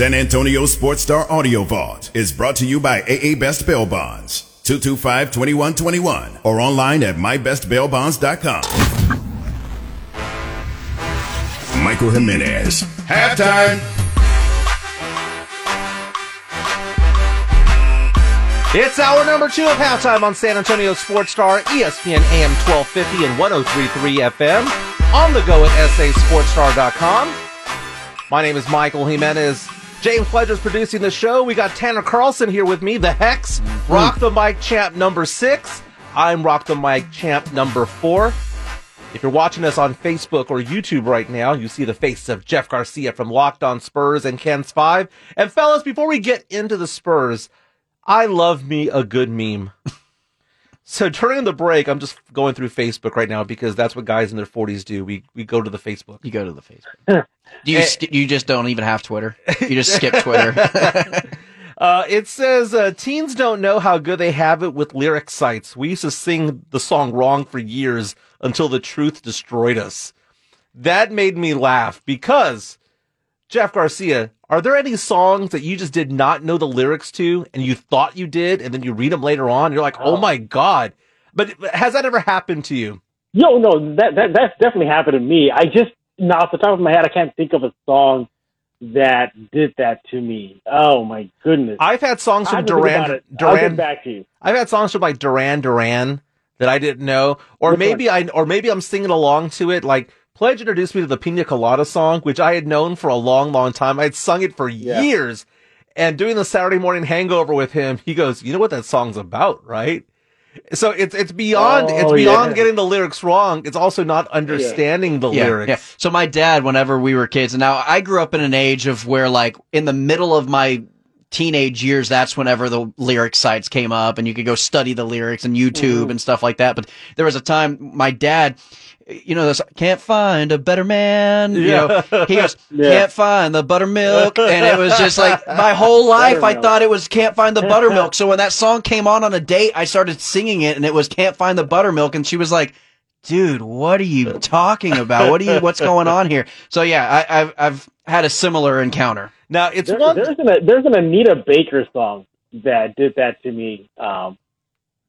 San Antonio Sports Star Audio Vault is brought to you by AA Best Bail Bonds, 225-2121, or online at mybestbailbonds.com. Michael Jimenez. Halftime. It's hour number two of halftime on San Antonio Sports Star, ESPN AM 1250 and 1033 FM. On the go at sasportstar.com. My name is Michael Jimenez. James Pledger's producing the show. We got Tanner Carlson here with me, the Hex, mm-hmm. Rock the Mic Champ number six. I'm Rock the Mic Champ number four. If you're watching us on Facebook or YouTube right now, you see the face of Jeff Garcia from Locked On Spurs and Ken's Five. And fellas, before we get into the Spurs, I love me a good meme. So during the break, I'm just going through Facebook right now because that's what guys in their 40s do. We we go to the Facebook. You go to the Facebook. Do you sk- you just don't even have Twitter? You just skip Twitter. Uh, it says uh, teens don't know how good they have it with lyric sites. We used to sing the song wrong for years until the truth destroyed us. That made me laugh because Jeff Garcia, are there any songs that you just did not know the lyrics to and you thought you did, and then you read them later on, and you're like, oh, oh my god! But has that ever happened to you? Yo, no, that, that that's definitely happened to me. I just, now off the top of my head, I can't think of a song that did that to me. Oh my goodness! I've had songs from have to think about Duran. I'll Duran get back to you. I've had songs from like Duran Duran that I didn't know, or Which maybe I, or maybe I'm singing along to it. Like Pledge introduced me to the Pina Colada song, which I had known for a long, long time. I had sung it for years, and doing the Saturday morning hangover with him, he goes, "You know what that song's about, right?" So it's it's beyond it's Oh, beyond yeah. getting the lyrics wrong. It's also not understanding the yeah, lyrics. yeah. So my dad, whenever we were kids, and now I grew up in an age of where, like, in the middle of my teenage years, that's whenever the lyric sites came up, and you could go study the lyrics and YouTube Mhm. and stuff like that. But there was a time my dad. You know, this can't find a better man. You Yeah. know, he goes, Yeah. can't find the buttermilk. And it was just like my whole life, I thought it was can't find the buttermilk. So when that song came on on a date, I started singing it and it was can't find the buttermilk. And she was like, dude, what are you talking about? What are you, what's going on here? So yeah, I, I've, I've had a similar encounter. Now it's There- there's an there's an Anita Baker song that did that to me, um,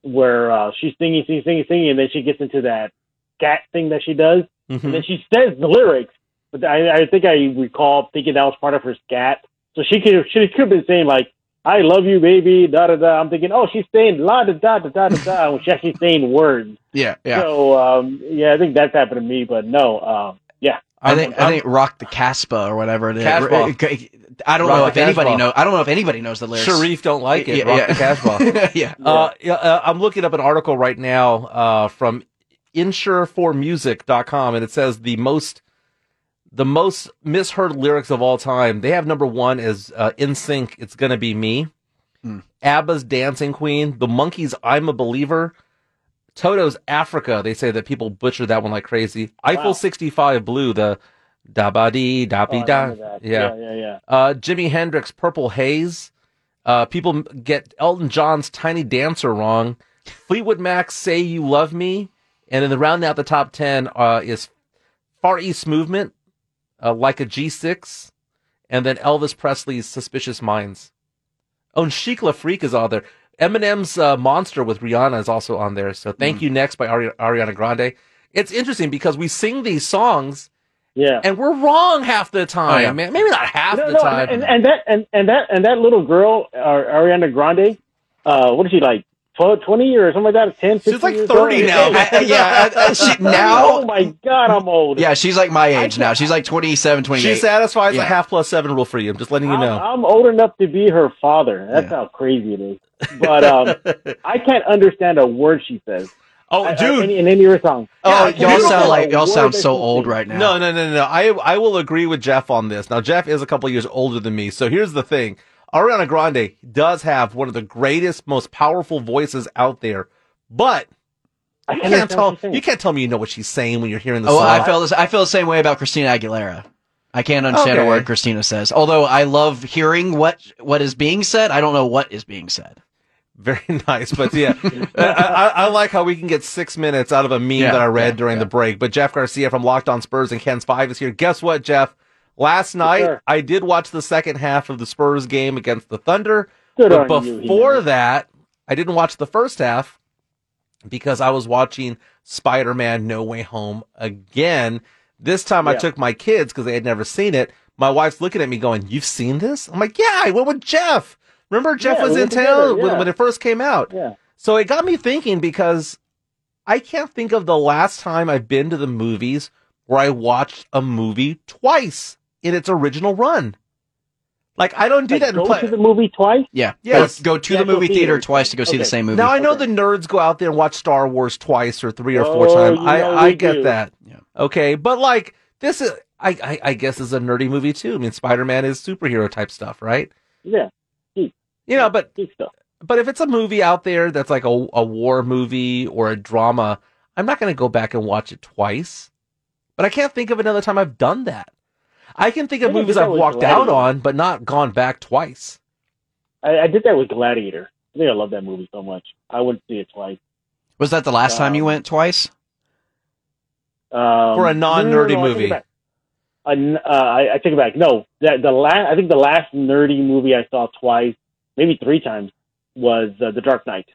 where uh, she's singing, singing, singing, singing, and then she gets into that scat thing that she does, Mhm. and then she says the lyrics. But I, I think I recall thinking that was part of her scat. So she could she could have been saying like "I love you, baby," da da da. I'm thinking, oh, she's saying la da da da da da da. She's actually saying words. Yeah, yeah. So um, yeah, I think that's happened to me. But no, um, yeah. I think I think rock the Casbah or whatever it is. Casbah. I don't Rock know the if anybody Casbah. know. I don't know if anybody knows the lyrics. Sharif don't like it. Yeah, Rock yeah. the Casbah. yeah. Uh, yeah, uh, I'm looking up an article right now uh, from insureformusic.com, and it says the most the most misheard lyrics of all time. They have number one is uh, "NSYNC." It's gonna be me. Hmm. ABBA's "Dancing Queen." The Monkees' "I'm a Believer." Toto's "Africa." They say that people butcher that one like crazy. Eiffel 65 Blue. The da ba dee da Oh, be da. Yeah, Yeah, yeah, yeah. Uh, Jimi Hendrix, Purple Haze. Uh, people get Elton John's Tiny Dancer wrong. Fleetwood Mac Say You Love Me. And then the round out the top 10 uh, is Far East Movement, uh, Like a G6, and then Elvis Presley's Suspicious Minds. Oh, and Chic Le Freak is on there. Eminem's uh, Monster with Rihanna is also on there. So Thank Mm. You Next by Ari- Ariana Grande. It's interesting because we sing these songs Yeah. and we're wrong half the time. Oh, yeah. man. Maybe not half no, the no, time. and, and that and, and that and that little girl, uh, Ariana Grande, uh, what is she like? 12, 20 or something like that? 10, 15 She's like 30 old? now. I- yeah, I- I- she- now- Oh my God, I'm old. Yeah, she's like my age now. She's like 27, 28. She satisfies Yeah. a half plus seven rule for you. I'm just letting you I'm, know. I'm old enough to be her father. That's how crazy it is. But um, I can't understand a word she says. Oh, I- I- dude. any, in any of your songs. Oh, Yeah, y'all sound like y'all Word sound so old right now. No, no, no, no, no. I I will agree with Jeff on this. Now, Jeff is a couple years older than me, so here's the thing: Ariana Grande does have one of the greatest, most powerful voices out there, but I you can't can't tell what she's saying. you can't tell me you know what she's saying when you're hearing the Oh, song. I feel this. I feel the same way about Christina Aguilera. I can't understand a word Christina says. Although I love hearing what what is being said, I don't know what is being said. Very nice, but yeah, I, I, I like how we can get six minutes out of a meme Yeah, that I read yeah, during yeah. the break. But Jeff Garcia from Locked On Spurs and Ken's Five is here. Guess what, Jeff? Last night sir. I did watch the second half of the Spurs game against the Thunder, Good but on you, before that, I didn't watch the first half because I was watching Spider-Man: No Way Home again. This time I took my kids because they had never seen it. My wife's looking at me going, "You've seen this?" I'm like, "Yeah, I went with Jeff." Remember Jeff Yeah, was in town when, yeah. when it first came out. Yeah. So it got me thinking because I can't think of the last time I've been to the movies where I watched a movie twice in its original run. Like I don't do Like, that go play. to the movie twice. Yeah. Yes. Go, go to Yeah, the go movie theater theater. twice to go see the same movie. now I know Okay. the nerds go out there and watch Star Wars twice or three or four Oh, times. I know I get do. that. Yeah. Okay, but like this is I, I I guess is a nerdy movie too. I mean Spider Man is superhero type stuff, right? Yeah. You know, but but if it's a movie out there that's like a, a war movie or a drama, I'm not going to go back and watch it twice. But I can't think of another time I've done that. I can think of I movies I've walked out on, but not gone back twice. I, I did that with Gladiator. I think I love that movie so much. I wouldn't see it twice. Was that the last time you Um, went twice? Um, For a non-nerdy no, no, I take movie. it back. A n- uh, I, I take it back. No, that the last. I think the last nerdy movie I saw twice, maybe three times, was uh, The Dark Knight.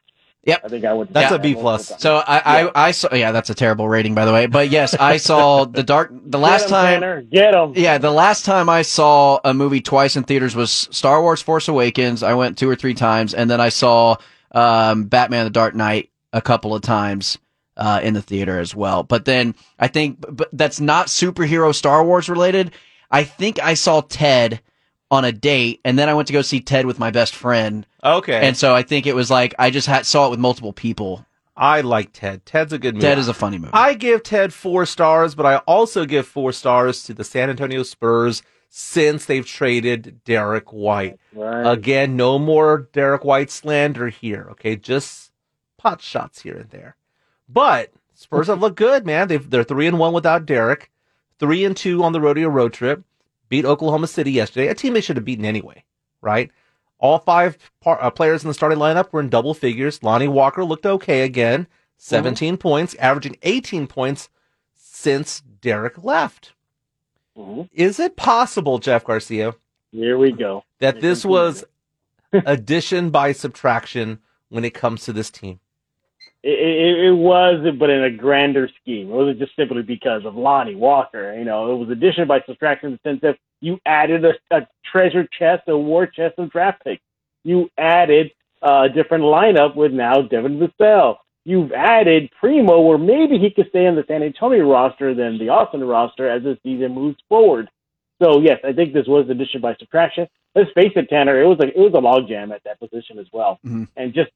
Yep. I think I would. That's yeah, a B plus. So I, I, I saw. Yeah, that's a terrible rating, by the way. But yes, I saw the dark. The last Get 'em, time. Tanner, get 'em. Yeah, the last time I saw a movie twice in theaters was Star Wars Force Awakens. I went two or three times, and then I saw um, Batman the Dark Knight a couple of times uh, in the theater as well. But then I think but that's not superhero Star Wars related. I think I saw Ted on a date, and then I went to go see Ted with my best friend. Okay. And so I think it was like I just had saw it with multiple people. I like Ted. Ted's a good movie. Ted is a funny movie. I give Ted four stars, but I also give four stars to the San Antonio Spurs since they've traded Derek White. Right. Again, no more Derek White slander here. Okay, just pot shots here and there. But Spurs have looked good, man. They've, they're three and one without Derek, three and two on the rodeo road trip. Beat Oklahoma City yesterday, a team they should have beaten anyway, right? All five par- uh, players in the starting lineup were in double figures. Lonnie Walker looked okay again, 17 points, averaging 18 points since Derek left. Mhm. Is it possible, Jeff Garcia, Here we go. that this was addition by subtraction when it comes to this team? It, it, it was, but in a grander scheme. It wasn't just simply because of Lonnie Walker. You know, it was addition by subtraction in the sense that you added a, a treasure chest, a war chest of draft picks. You added a different lineup with now Devin Vassell. You've added Primo, where maybe he could stay on the San Antonio roster than the Austin roster as the season moves forward. So yes, I think this was addition by subtraction. Let's face it, Tanner. It was a it was a logjam at that position as well, Mhm. and just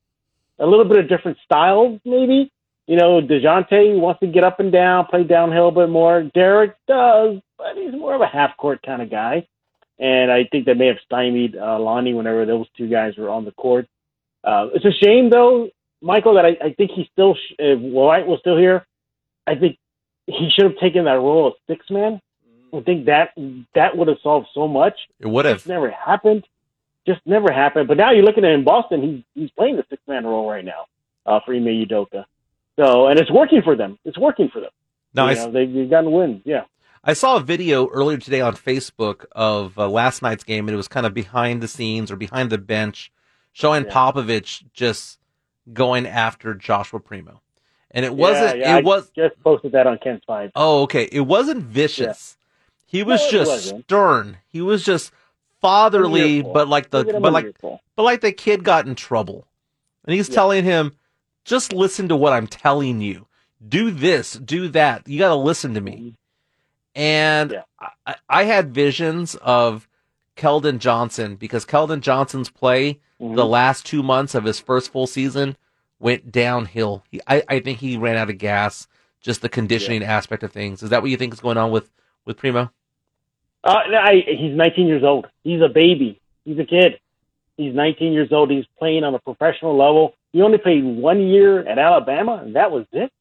a little bit of different styles, maybe. You know, Dejounte wants to get up and down, play downhill a bit more. Derek does, but he's more of a half court kind of guy, and I think that may have stymied uh, Lonnie whenever those two guys were on the court. Uh, it's a shame though, Michael, that I, I think he still sh- if White was still here. I think he should have taken that role of six man. I think that that would have solved so much. It would have. Just never happened. Just never happened. But now you're looking at in Boston. He's he's playing the six man role right now uh, for Ime Udoka. So and it's working for them. It's working for them. No, you I, know, they've, they've gotten wins. Yeah. I saw a video earlier today on Facebook of uh, last night's game, and it was kind of behind the scenes or behind the bench, showing Yeah. Popovich just going after Joshua Primo, and it wasn't. Yeah, yeah, it I was. just posted that on Ken's five. Oh, okay. It wasn't vicious. He was No, just stern. He was just fatherly, Wonderful. but like the but like but like the kid got in trouble, and he's Yeah. telling him, "Just listen to what I'm telling you. Do this, do that. You got to listen to me." And Yeah. I, I had visions of Keldon Johnson because Keldon Johnson's play Mhm. the last two months of his first full season went downhill. He, I, I think he ran out of gas. Just the conditioning aspect of things. Is that what you think is going on with with Primo? Uh, I, he's 19 years old. He's a baby. He's a kid. He's 19 years old. He's playing on a professional level. He only played one year at Alabama, and that was it.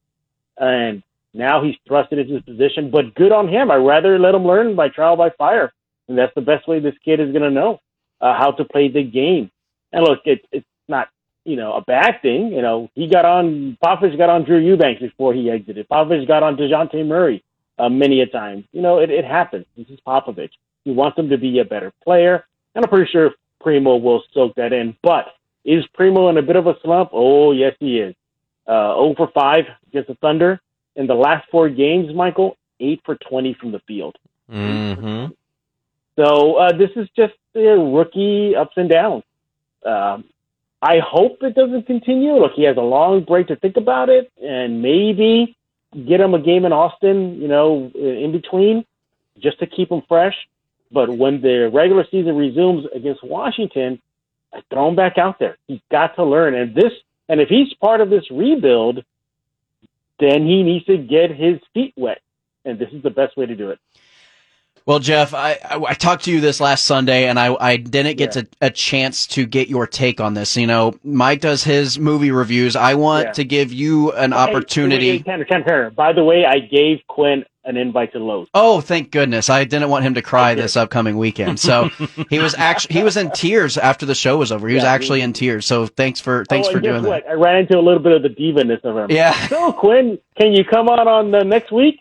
And now he's thrusted into his position. But good on him. I'd rather let him learn by trial by fire, and that's the best way this kid is going to know uh, how to play the game. And look, it's it's not you know a bad thing. You know, he got on Popovich got on Drew Eubanks before he exited. Popovich got on Dejounte Murray uh, many a time. You know, it, it happens. This is Popovich. He wants them to be a better player, and I'm pretty sure Primo will soak that in. But is Primo in a bit of a slump? Oh, yes, he is. Uh, 0 for 5 against the Thunder. In the last four games, Michael, 8 for 20 from the field. Mm-hmm. So uh, this is just a rookie ups and downs. Um, I hope it doesn't continue. Look, he has a long break to think about it, and maybe get him a game in Austin, you know, in between, just to keep him fresh. But when the regular season resumes against Washington, I throw him back out there. He's got to learn. And this, and if he's part of this rebuild, then he needs to get his feet wet. And this is the best way to do it. Well, Jeff, I, I, I, talked to you this last Sunday, and I, I didn't get yeah. to, a chance to get your take on this. You know, Mike does his movie reviews. I want yeah. to give you an opportunity. Hey, Tanner, Tanner, by the way, I gave Quinn an invite to Lowe's. Oh, thank goodness! I didn't want him to cry this upcoming weekend. So he was actually he was in tears after the show was over. He was yeah, actually in tears. So thanks for thanks oh, for doing what? that. I ran into a little bit of the divaness of him. Yeah. So Quinn, can you come on on the next week?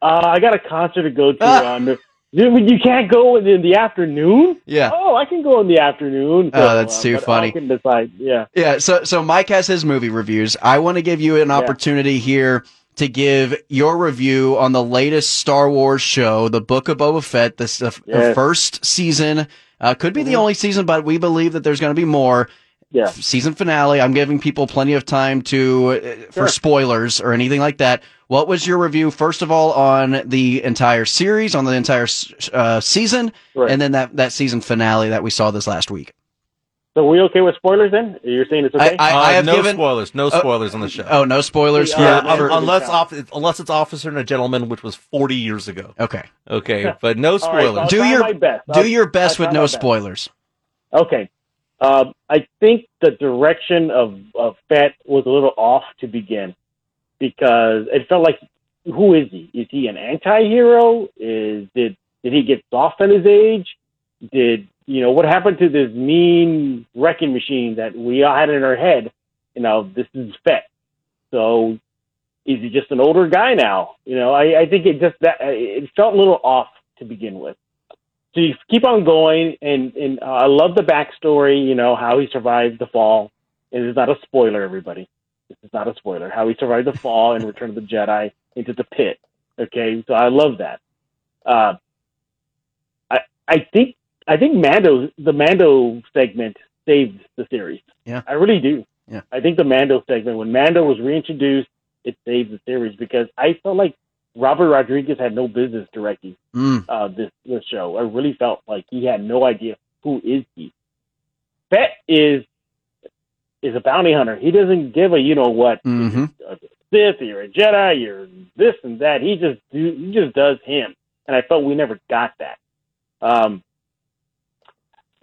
Uh, I got a concert to go to ah. on you can't go in the afternoon. Yeah. Oh, I can go in the afternoon. So, oh, that's too uh, funny. I can decide. Yeah. Yeah. So, so Mike has his movie reviews. I want to give you an opportunity yeah. here to give your review on the latest Star Wars show, The Book of Boba Fett. This the, yes. the first season. Uh, could be mm-hmm. the only season, but we believe that there's going to be more. Yeah. Season finale. I'm giving people plenty of time to uh, sure. for spoilers or anything like that. What was your review, first of all, on the entire series, on the entire uh, season, right. and then that, that season finale that we saw this last week? So are we okay with spoilers then? You're saying it's okay? I, I, I have no given, spoilers. No uh, spoilers uh, on the show. Oh, no spoilers. Yeah, for, for, unless off, unless it's Officer and a Gentleman, which was 40 years ago. Okay. Okay, but no spoilers. Right, so do your best. do your best with no spoilers. Okay. Uh, I think the direction of of Fett was a little off to begin because it felt like who is he? Is he an anti-hero? Is did did he get soft on his age? Did you know what happened to this mean wrecking machine that we all had in our head? You know, this is Fett. So is he just an older guy now? You know, I, I think it just that it felt a little off to begin with. So you keep on going, and and uh, I love the backstory. You know how he survived the fall. It is not a spoiler, everybody. This is not a spoiler. How he survived the fall and Return of the Jedi into the pit. Okay, so I love that. Uh, I I think I think Mando the Mando segment saved the series. Yeah, I really do. Yeah, I think the Mando segment when Mando was reintroduced, it saved the series because I felt like Robert Rodriguez had no business directing mm. uh, this this show. I really felt like he had no idea who is he. Fett is is a bounty hunter. He doesn't give a you know what. Mm-hmm. A Sith, you're a Jedi, you're this and that. He just he just does him, and I felt we never got that. Um,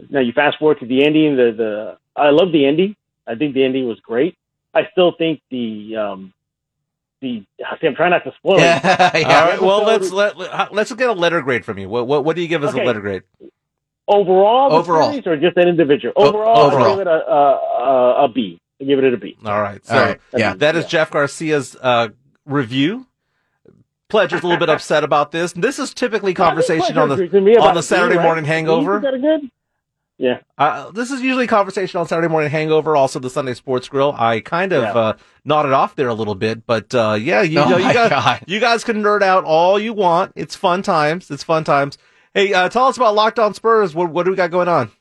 now you fast forward to the ending. The the I love the ending. I think the ending was great. I still think the um, the see, I'm trying not to spoil it. yeah. All right. Well, let's let, let's get a letter grade from you. What what, what do you give us okay. a letter grade? Overall, overall, or just an individual? Overall, overall. I give it a, a, a, B. I give it a B. All right. So All right. yeah, that is yeah. Jeff Garcia's uh, review. Pledge is a little bit upset about this. This is typically conversation on the on the Saturday morning hangover. good? Yeah. Uh, this is usually conversation on Saturday morning hangover. Also, the Sunday Sports Grill. I kind of yeah. uh, nodded off there a little bit, but uh, yeah, you, oh know, you guys, you guys can nerd out all you want. It's fun times. It's fun times. Hey, uh, tell us about Locked On Spurs. What, what do we got going on?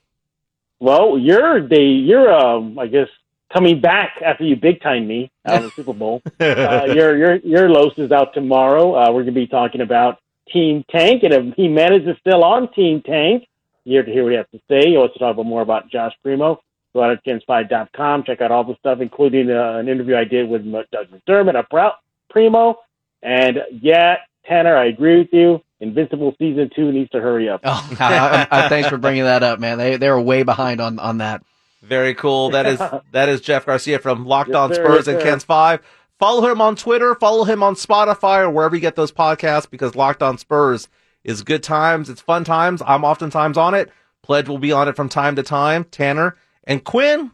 Well, you're the you're um I guess coming back after you big time me out of the Super Bowl. Uh, your your your Los is out tomorrow. Uh, we're going to be talking about Team Tank, and if he manages to still on Team Tank, here to hear what he has to say. He wants to talk about more about Josh Primo. Go out to kens5.com. Check out all the stuff, including uh, an interview I did with Doug McDermott, a proud primo. And yeah, Tanner, I agree with you. Invincible season two needs to hurry up. Oh, I, I, I, thanks for bringing that up, man. They they were way behind on on that. Very cool. That is that is Jeff Garcia from Locked yes, On Spurs yes, and Ken's Five. Follow him on Twitter. Follow him on Spotify or wherever you get those podcasts because Locked On Spurs is good times. It's fun times. I'm oftentimes on it. Pledge will be on it from time to time. Tanner and Quinn,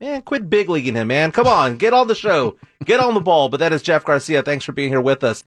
man, quit big leaguing him, man. Come on, get on the show, get on the ball. But that is Jeff Garcia. Thanks for being here with us.